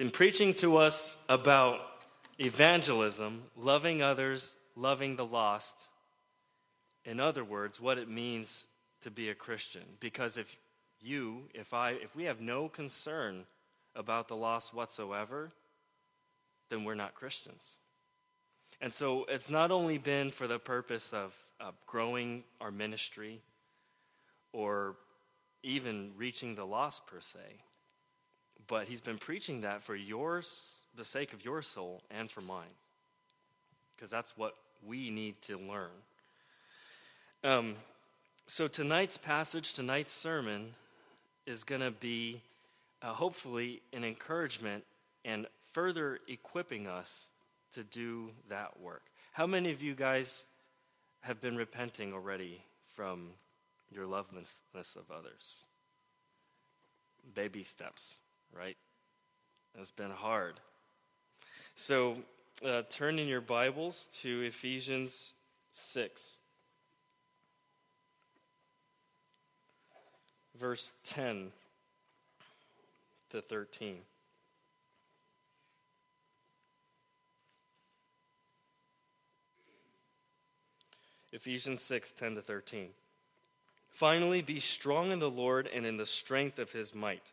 been preaching to us about evangelism, loving others, loving the lost. In other words, what it means to be a Christian. Because if you, if I, if we have no concern about the lost whatsoever, then we're not Christians. And so it's not only been for the purpose of uh, growing our ministry or even reaching the lost per se, but he's been preaching that for yours, the sake of your soul and for mine, because that's what we need to learn. Um, so tonight's passage, tonight's sermon, is going to be uh, hopefully an encouragement and further equipping us to do that work. How many of you guys have been repenting already from your lovelessness of others? Baby steps, right? It's been hard. So uh, turn in your Bibles to Ephesians 6, verse 10 to 13. Ephesians 6 10 to 13. Finally, be strong in the Lord and in the strength of his might.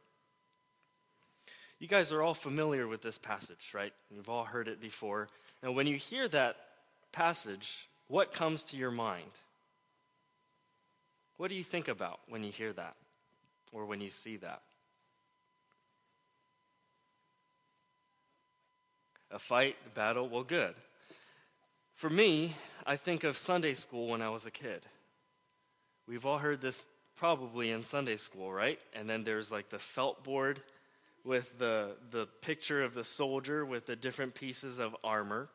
You guys are all familiar with this passage, right? You've all heard it before. And when you hear that passage, what comes to your mind? What do you think about when you hear that or when you see that? A fight, a battle? Well, good. For me, I think of Sunday school when I was a kid. We've all heard this probably in Sunday school, right? And then there's like the felt board with the, the picture of the soldier with the different pieces of armor,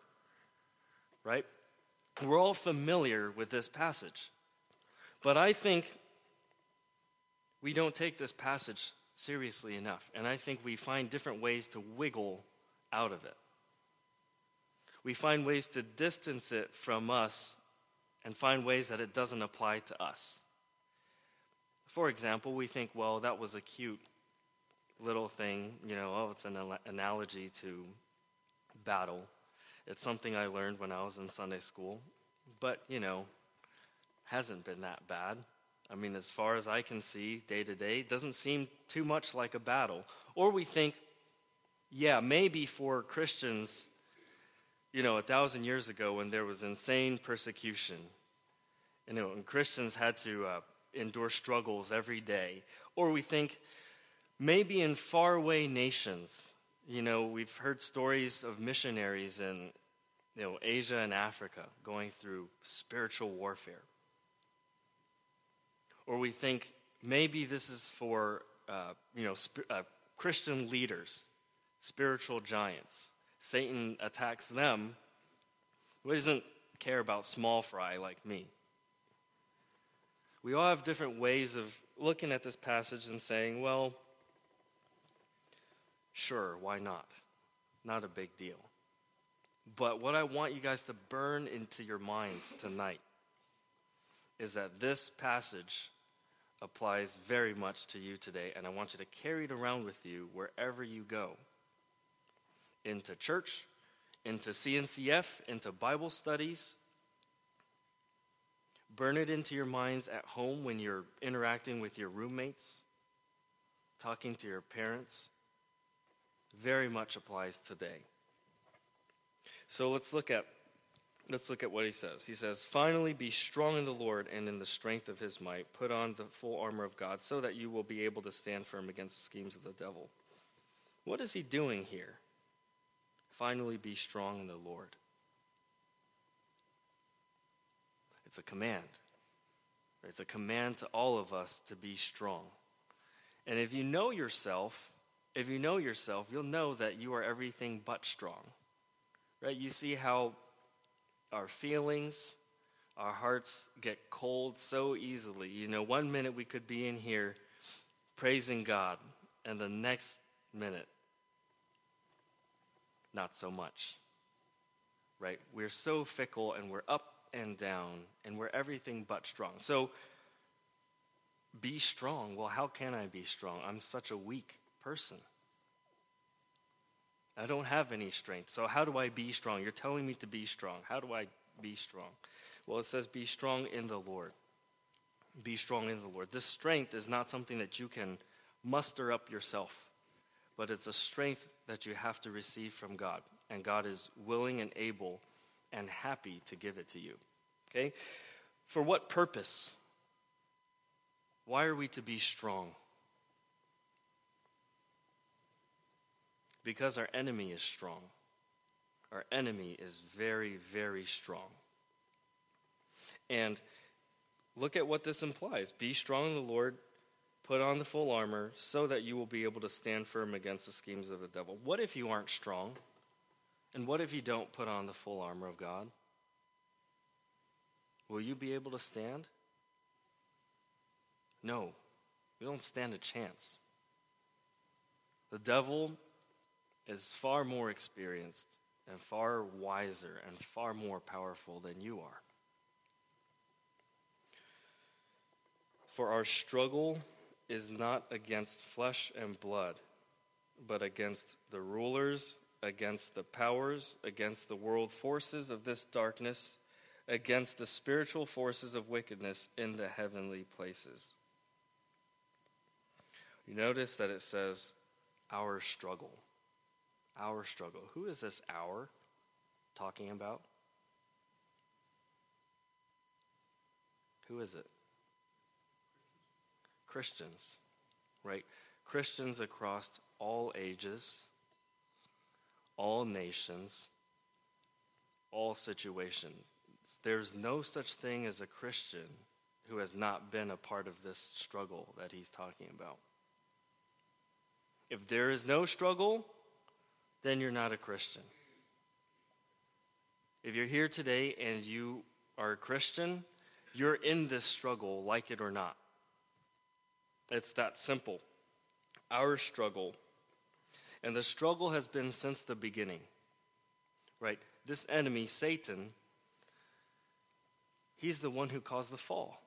right? We're all familiar with this passage. But I think we don't take this passage seriously enough. And I think we find different ways to wiggle out of it we find ways to distance it from us and find ways that it doesn't apply to us. For example, we think, well, that was a cute little thing, you know, oh, it's an analogy to battle. It's something I learned when I was in Sunday school, but, you know, hasn't been that bad. I mean, as far as I can see, day to day, it doesn't seem too much like a battle. Or we think, yeah, maybe for Christians, you know, a thousand years ago when there was insane persecution, you know, and Christians had to uh, endure struggles every day. Or we think maybe in faraway nations, you know, we've heard stories of missionaries in, you know, Asia and Africa going through spiritual warfare. Or we think maybe this is for, uh, you know, sp- uh, Christian leaders, spiritual giants Satan attacks them, who doesn't care about small fry like me? We all have different ways of looking at this passage and saying, well, sure, why not? Not a big deal. But what I want you guys to burn into your minds tonight is that this passage applies very much to you today, and I want you to carry it around with you wherever you go into church, into CNCF, into Bible studies. Burn it into your minds at home when you're interacting with your roommates, talking to your parents. Very much applies today. So let's look at let's look at what he says. He says, "Finally be strong in the Lord and in the strength of his might. Put on the full armor of God so that you will be able to stand firm against the schemes of the devil." What is he doing here? Finally, be strong in the Lord. It's a command. It's a command to all of us to be strong. And if you know yourself if you know yourself, you'll know that you are everything but strong. Right? You see how our feelings, our hearts get cold so easily. You know, one minute we could be in here praising God, and the next minute, not so much. Right? We're so fickle and we're up and down and we're everything but strong. So, be strong. Well, how can I be strong? I'm such a weak person. I don't have any strength. So, how do I be strong? You're telling me to be strong. How do I be strong? Well, it says, be strong in the Lord. Be strong in the Lord. This strength is not something that you can muster up yourself, but it's a strength that you have to receive from God. And God is willing and able and happy to give it to you. Okay? For what purpose? Why are we to be strong? Because our enemy is strong. Our enemy is very, very strong. And look at what this implies be strong in the Lord, put on the full armor, so that you will be able to stand firm against the schemes of the devil. What if you aren't strong? And what if you don't put on the full armor of God? Will you be able to stand? No, you don't stand a chance. The devil is far more experienced and far wiser and far more powerful than you are. For our struggle is not against flesh and blood, but against the rulers, against the powers, against the world forces of this darkness, against the spiritual forces of wickedness in the heavenly places. You notice that it says, our struggle. Our struggle. Who is this our talking about? Who is it? Christians, right? Christians across all ages, all nations, all situations. There's no such thing as a Christian who has not been a part of this struggle that he's talking about. If there is no struggle, then you're not a Christian. If you're here today and you are a Christian, you're in this struggle, like it or not. It's that simple. Our struggle. And the struggle has been since the beginning. Right? This enemy, Satan, he's the one who caused the fall.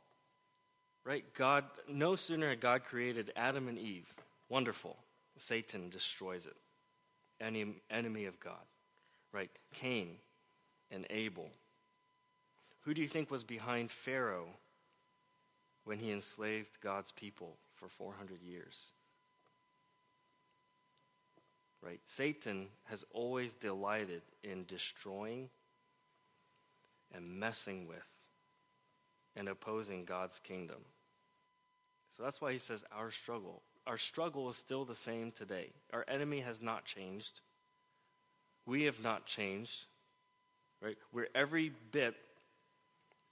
Right? God, no sooner had God created Adam and Eve. Wonderful. Satan destroys it. Enemy of God. Right? Cain and Abel. Who do you think was behind Pharaoh when he enslaved God's people for 400 years? Right? Satan has always delighted in destroying and messing with and opposing God's kingdom. So that's why he says our struggle. Our struggle is still the same today. Our enemy has not changed. We have not changed. Right? We're every bit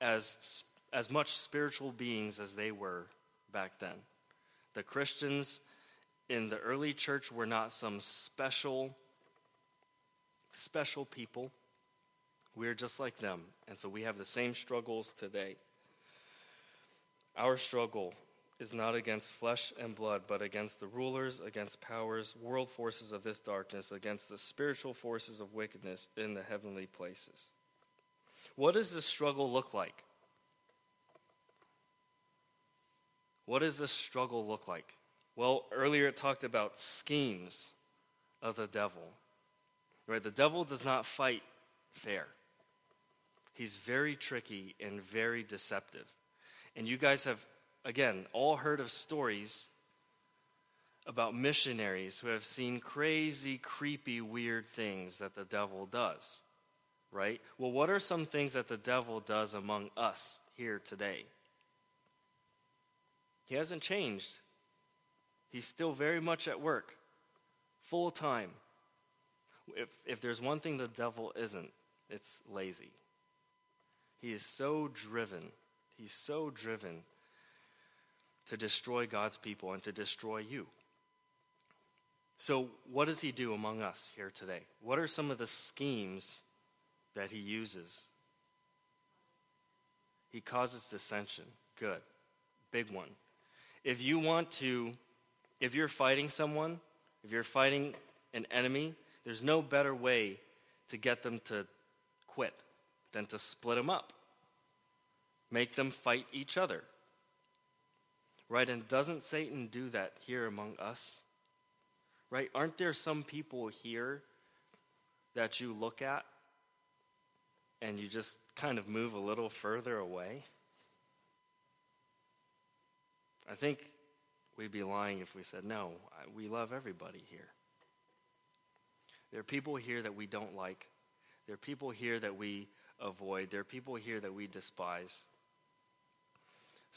as as much spiritual beings as they were back then. The Christians in the early church were not some special special people. We're just like them. And so we have the same struggles today. Our struggle is not against flesh and blood, but against the rulers, against powers, world forces of this darkness, against the spiritual forces of wickedness in the heavenly places. What does this struggle look like? What does this struggle look like? Well, earlier it talked about schemes of the devil. Right? The devil does not fight fair. He's very tricky and very deceptive. And you guys have, again, all heard of stories about missionaries who have seen crazy, creepy, weird things that the devil does. Right? Well, what are some things that the devil does among us here today? He hasn't changed. He's still very much at work, full time. If, if there's one thing the devil isn't, it's lazy. He is so driven, he's so driven to destroy God's people and to destroy you. So, what does he do among us here today? What are some of the schemes that he uses? He causes dissension. Good. Big one. If you want to, if you're fighting someone, if you're fighting an enemy, there's no better way to get them to quit than to split them up. Make them fight each other. Right? And doesn't Satan do that here among us? Right? Aren't there some people here that you look at and you just kind of move a little further away? I think we'd be lying if we said, no, we love everybody here. There are people here that we don't like. There are people here that we avoid. There are people here that we despise.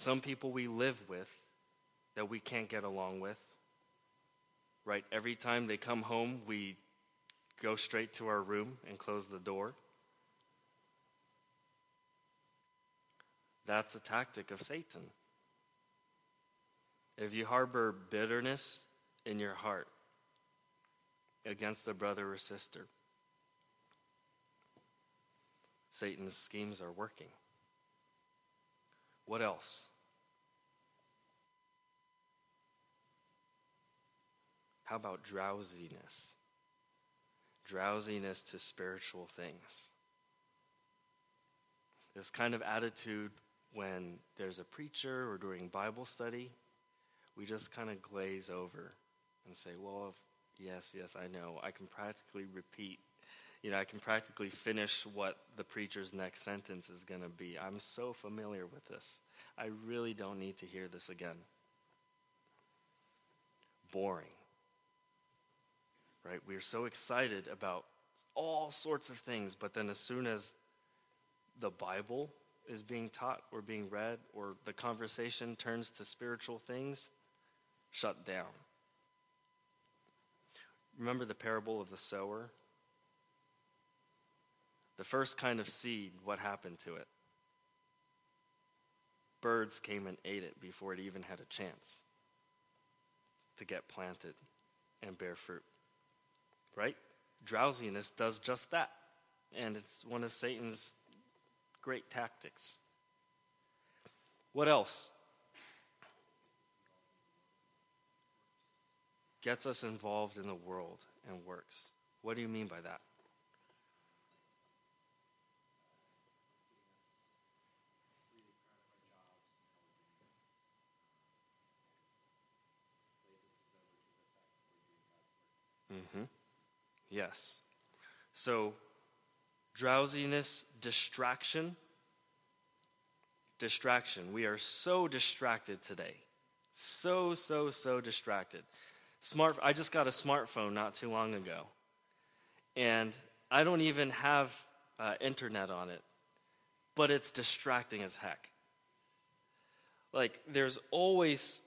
Some people we live with that we can't get along with right? Every time they come home, we go straight to our room and close the door. That's a tactic of Satan. If you harbor bitterness in your heart against a brother or sister, Satan's schemes are working. What else? How about drowsiness? Drowsiness to spiritual things. This kind of attitude when there's a preacher or during Bible study, we just kind of glaze over and say, well, if, yes, yes, I know. I can practically repeat, you know, I can practically finish what the preacher's next sentence is going to be. I'm so familiar with this. I really don't need to hear this again. Boring right? We are so excited about all sorts of things, but then as soon as the Bible is being taught or being read, or the conversation turns to spiritual things, shut down. Remember the parable of the sower? The first kind of seed, what happened to it? Birds came and ate it before it even had a chance to get planted and bear fruit right? Drowsiness does just that. And it's one of Satan's great tactics. What else? Gets us involved in the world and works. What do you mean by that? Mm-hmm. Yes. So, drowsiness, distraction. Distraction. We are so distracted today. So, so, so distracted. Smart, I just got a smartphone not too long ago. And I don't even have uh, internet on it, but it's distracting as heck. Like, there's always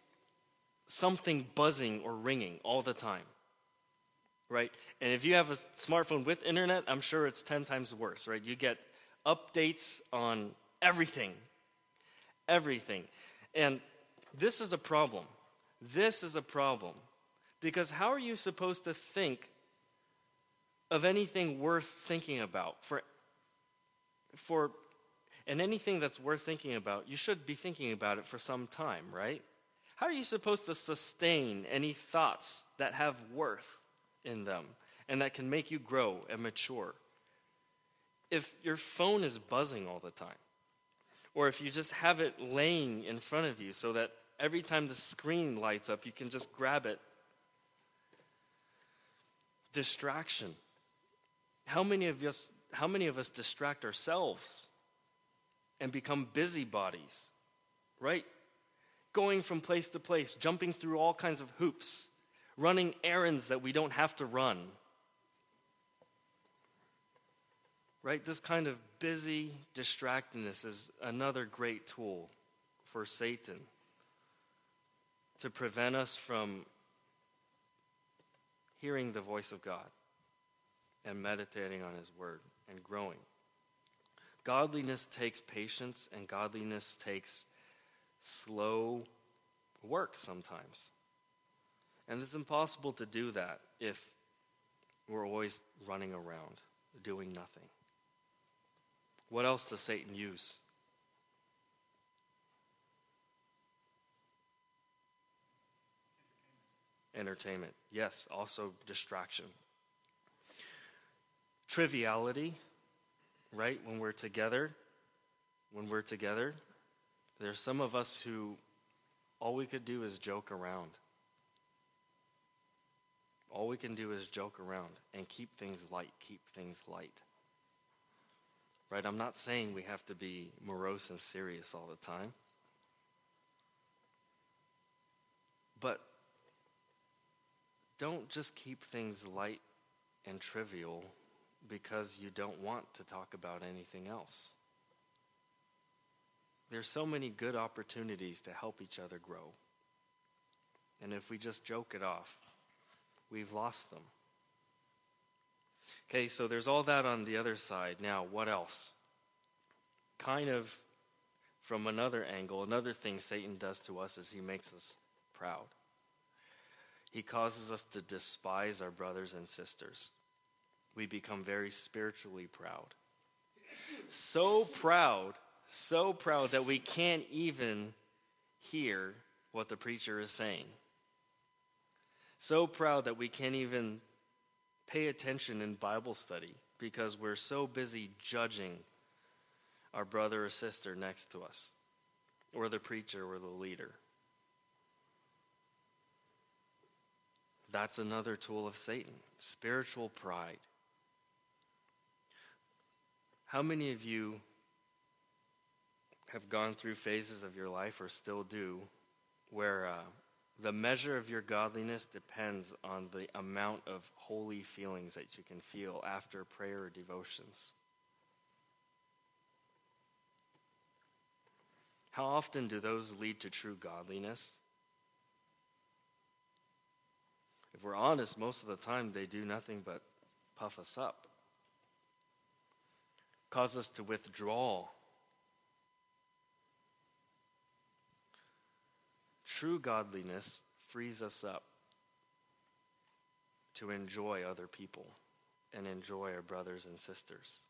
something buzzing or ringing all the time right? And if you have a smartphone with internet, I'm sure it's 10 times worse, right? You get updates on everything. Everything. And this is a problem. This is a problem. Because how are you supposed to think of anything worth thinking about? For, for, and anything that's worth thinking about, you should be thinking about it for some time, right? How are you supposed to sustain any thoughts that have worth? In them and that can make you grow and mature. If your phone is buzzing all the time, or if you just have it laying in front of you so that every time the screen lights up, you can just grab it. Distraction. How many of us, how many of us distract ourselves and become busybodies, right? Going from place to place, jumping through all kinds of hoops running errands that we don't have to run. Right? This kind of busy distractedness is another great tool for Satan to prevent us from hearing the voice of God and meditating on His Word and growing. Godliness takes patience, and godliness takes slow work sometimes. And it's impossible to do that if we're always running around, doing nothing. What else does Satan use? Entertainment. Yes, also distraction. Triviality, right? When we're together, when we're together, there's some of us who all we could do is joke around. All we can do is joke around and keep things light, keep things light. Right? I'm not saying we have to be morose and serious all the time. But don't just keep things light and trivial because you don't want to talk about anything else. There's so many good opportunities to help each other grow. And if we just joke it off, we've lost them. Okay, so there's all that on the other side. Now, what else? Kind of from another angle, another thing Satan does to us is he makes us proud. He causes us to despise our brothers and sisters. We become very spiritually proud. So proud, so proud that we can't even hear what the preacher is saying. So proud that we can't even pay attention in Bible study because we're so busy judging our brother or sister next to us, or the preacher or the leader. That's another tool of Satan spiritual pride. How many of you have gone through phases of your life or still do where uh, the measure of your godliness depends on the amount of holy feelings that you can feel after prayer or devotions. How often do those lead to true godliness? If we're honest, most of the time they do nothing but puff us up, cause us to withdraw True godliness frees us up to enjoy other people and enjoy our brothers and sisters.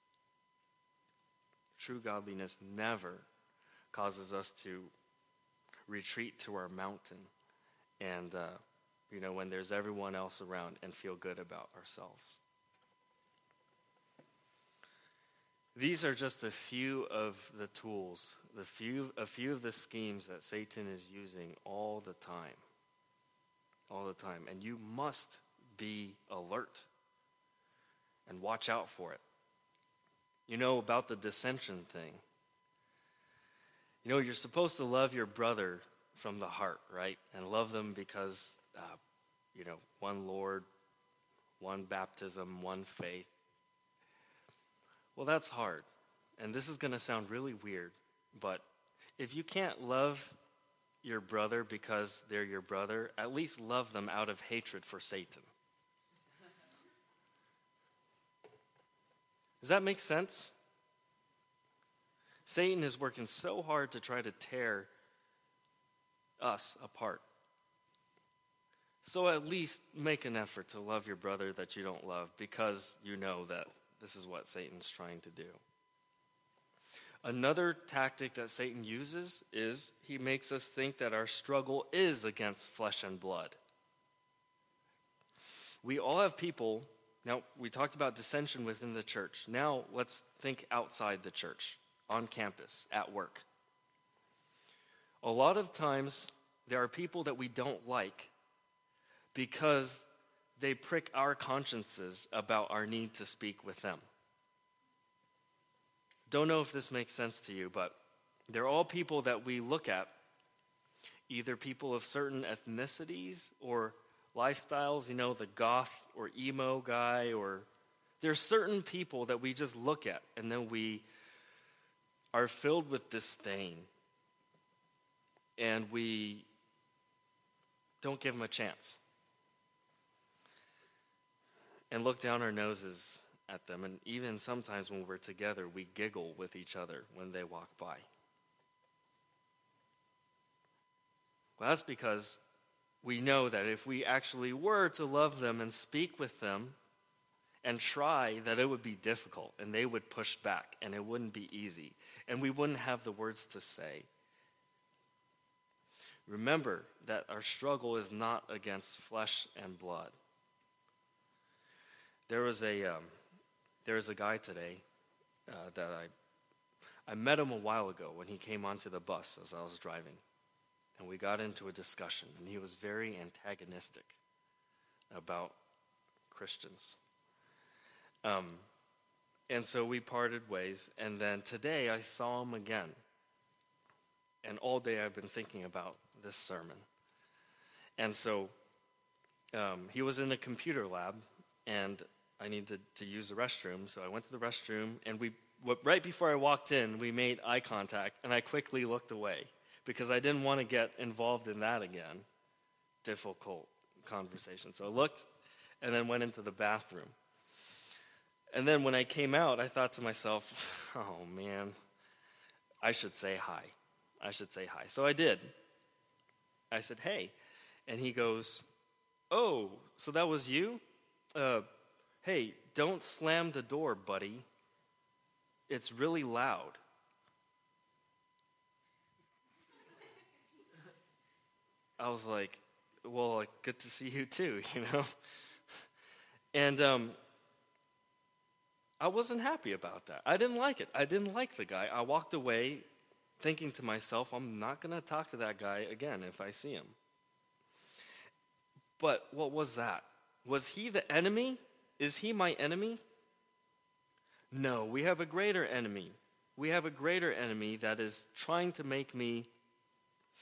True godliness never causes us to retreat to our mountain and, uh, you know, when there's everyone else around and feel good about ourselves. These are just a few of the tools, the few, a few of the schemes that Satan is using all the time. All the time. And you must be alert and watch out for it. You know about the dissension thing. You know, you're supposed to love your brother from the heart, right? And love them because, uh, you know, one Lord, one baptism, one faith. Well, that's hard. And this is going to sound really weird, but if you can't love your brother because they're your brother, at least love them out of hatred for Satan. Does that make sense? Satan is working so hard to try to tear us apart. So at least make an effort to love your brother that you don't love because you know that this is what Satan's trying to do. Another tactic that Satan uses is he makes us think that our struggle is against flesh and blood. We all have people, now we talked about dissension within the church. Now let's think outside the church, on campus, at work. A lot of times there are people that we don't like because they prick our consciences about our need to speak with them. Don't know if this makes sense to you, but they're all people that we look at, either people of certain ethnicities or lifestyles, you know, the goth or emo guy, or there's certain people that we just look at and then we are filled with disdain and we don't give them a chance and look down our noses at them. And even sometimes when we're together, we giggle with each other when they walk by. Well, that's because we know that if we actually were to love them and speak with them and try, that it would be difficult and they would push back and it wouldn't be easy and we wouldn't have the words to say. Remember that our struggle is not against flesh and blood. There was a, um, there was a guy today uh, that I, I met him a while ago when he came onto the bus as I was driving and we got into a discussion, and he was very antagonistic about Christians. Um, and so we parted ways, and then today I saw him again. And all day I've been thinking about this sermon. And so um, he was in a computer lab, and I needed to use the restroom. So I went to the restroom, and we, right before I walked in, we made eye contact, and I quickly looked away because I didn't want to get involved in that again. Difficult conversation. So I looked and then went into the bathroom. And then when I came out, I thought to myself, oh man, I should say hi. I should say hi. So I did. I said, hey. And he goes, oh, so that was you? Uh, hey, don't slam the door, buddy. It's really loud. I was like, well, like, good to see you too, you know? and um, I wasn't happy about that. I didn't like it. I didn't like the guy. I walked away thinking to myself, I'm not going to talk to that guy again if I see him. But what was that? Was he the enemy? Is he my enemy? No, we have a greater enemy. We have a greater enemy that is trying to make me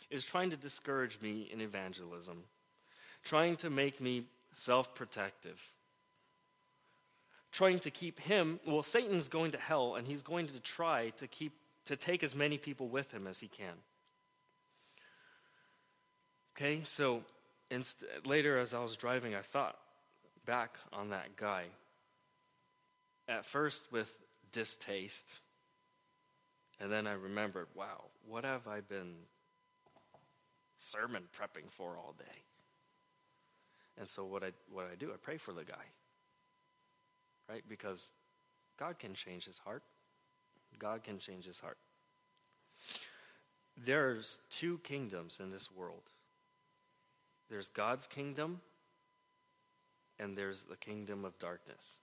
is trying to discourage me in evangelism, trying to make me self protective, trying to keep him. Well, Satan's going to hell, and he's going to try to keep to take as many people with him as he can. Okay, so inst- later as I was driving, I thought back on that guy. At first with distaste, and then I remembered, wow, what have I been sermon prepping for all day. And so what I what I do, I pray for the guy. Right? Because God can change his heart. God can change his heart. There's two kingdoms in this world. There's God's kingdom and there's the kingdom of darkness.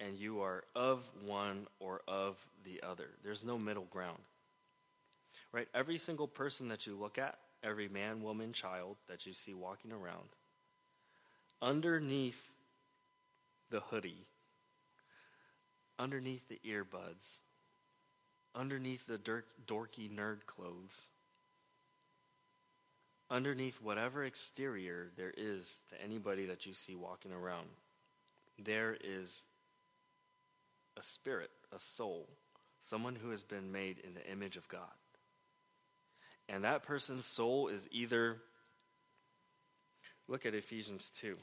And you are of one or of the other. There's no middle ground. Right? Every single person that you look at every man, woman, child that you see walking around, underneath the hoodie, underneath the earbuds, underneath the dorky nerd clothes, underneath whatever exterior there is to anybody that you see walking around, there is a spirit, a soul, someone who has been made in the image of God. And that person's soul is either, look at Ephesians 2.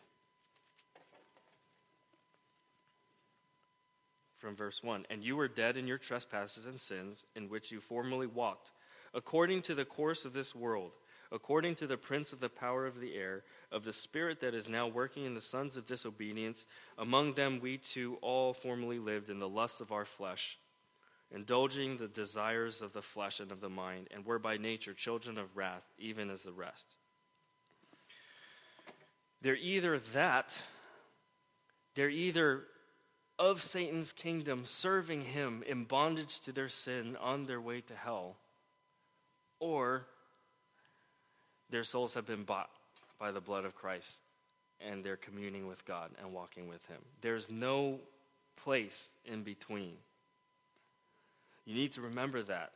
From verse 1 And you were dead in your trespasses and sins, in which you formerly walked, according to the course of this world, according to the prince of the power of the air, of the spirit that is now working in the sons of disobedience. Among them we too all formerly lived in the lust of our flesh indulging the desires of the flesh and of the mind, and were by nature children of wrath, even as the rest. They're either that, they're either of Satan's kingdom, serving him in bondage to their sin on their way to hell, or their souls have been bought by the blood of Christ and they're communing with God and walking with him. There's no place in between. You need to remember that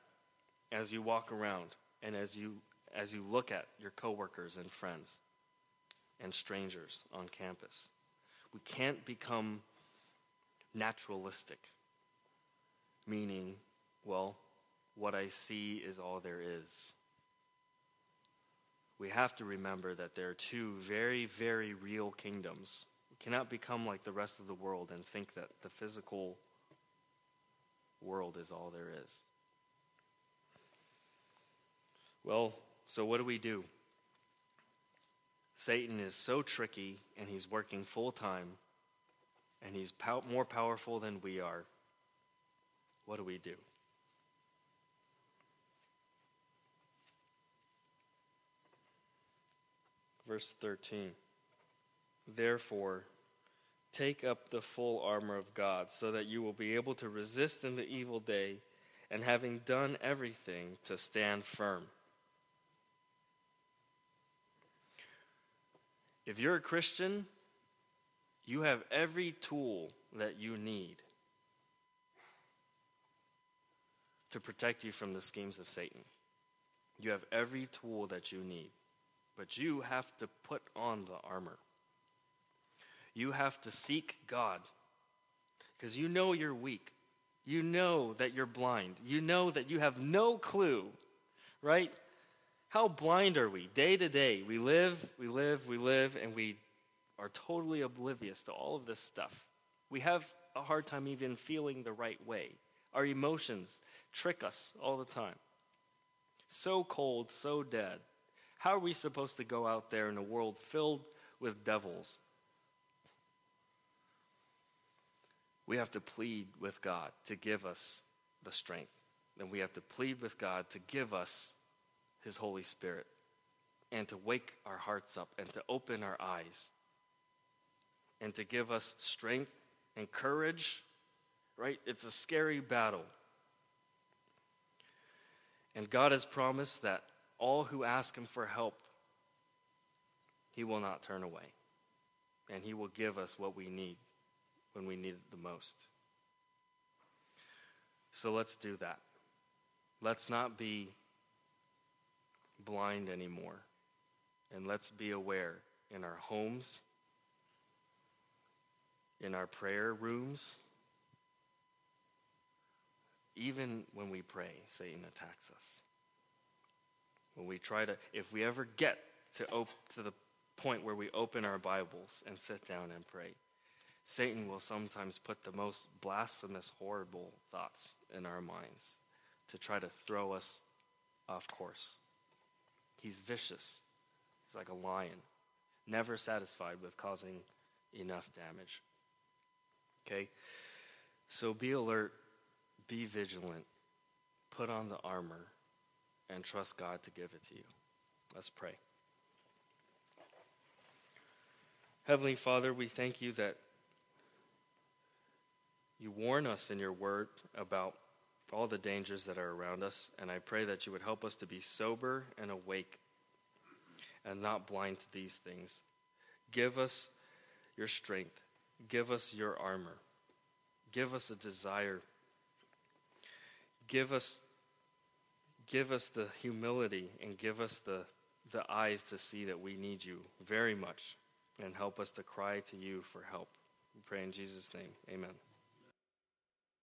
as you walk around and as you as you look at your coworkers and friends and strangers on campus. We can't become naturalistic, meaning, well, what I see is all there is. We have to remember that there are two very, very real kingdoms. We cannot become like the rest of the world and think that the physical world is all there is. Well, so what do we do? Satan is so tricky and he's working full time and he's pow- more powerful than we are. What do we do? Verse 13. Therefore, take up the full armor of God so that you will be able to resist in the evil day and having done everything to stand firm. If you're a Christian, you have every tool that you need to protect you from the schemes of Satan. You have every tool that you need, but you have to put on the armor. You have to seek God because you know you're weak. You know that you're blind. You know that you have no clue, right? How blind are we? Day to day, we live, we live, we live, and we are totally oblivious to all of this stuff. We have a hard time even feeling the right way. Our emotions trick us all the time. So cold, so dead. How are we supposed to go out there in a world filled with devils? We have to plead with God to give us the strength. And we have to plead with God to give us His Holy Spirit and to wake our hearts up and to open our eyes and to give us strength and courage, right? It's a scary battle. And God has promised that all who ask Him for help, He will not turn away. And He will give us what we need when we need it the most. So let's do that. Let's not be blind anymore. And let's be aware in our homes, in our prayer rooms. Even when we pray, Satan attacks us. When we try to, if we ever get to, op- to the point where we open our Bibles and sit down and pray, Satan will sometimes put the most blasphemous, horrible thoughts in our minds to try to throw us off course. He's vicious. He's like a lion, never satisfied with causing enough damage. Okay? So be alert, be vigilant, put on the armor, and trust God to give it to you. Let's pray. Heavenly Father, we thank you that you warn us in your word about all the dangers that are around us, and I pray that you would help us to be sober and awake and not blind to these things. Give us your strength. Give us your armor. Give us a desire. Give us, give us the humility and give us the, the eyes to see that we need you very much and help us to cry to you for help. We pray in Jesus' name. Amen.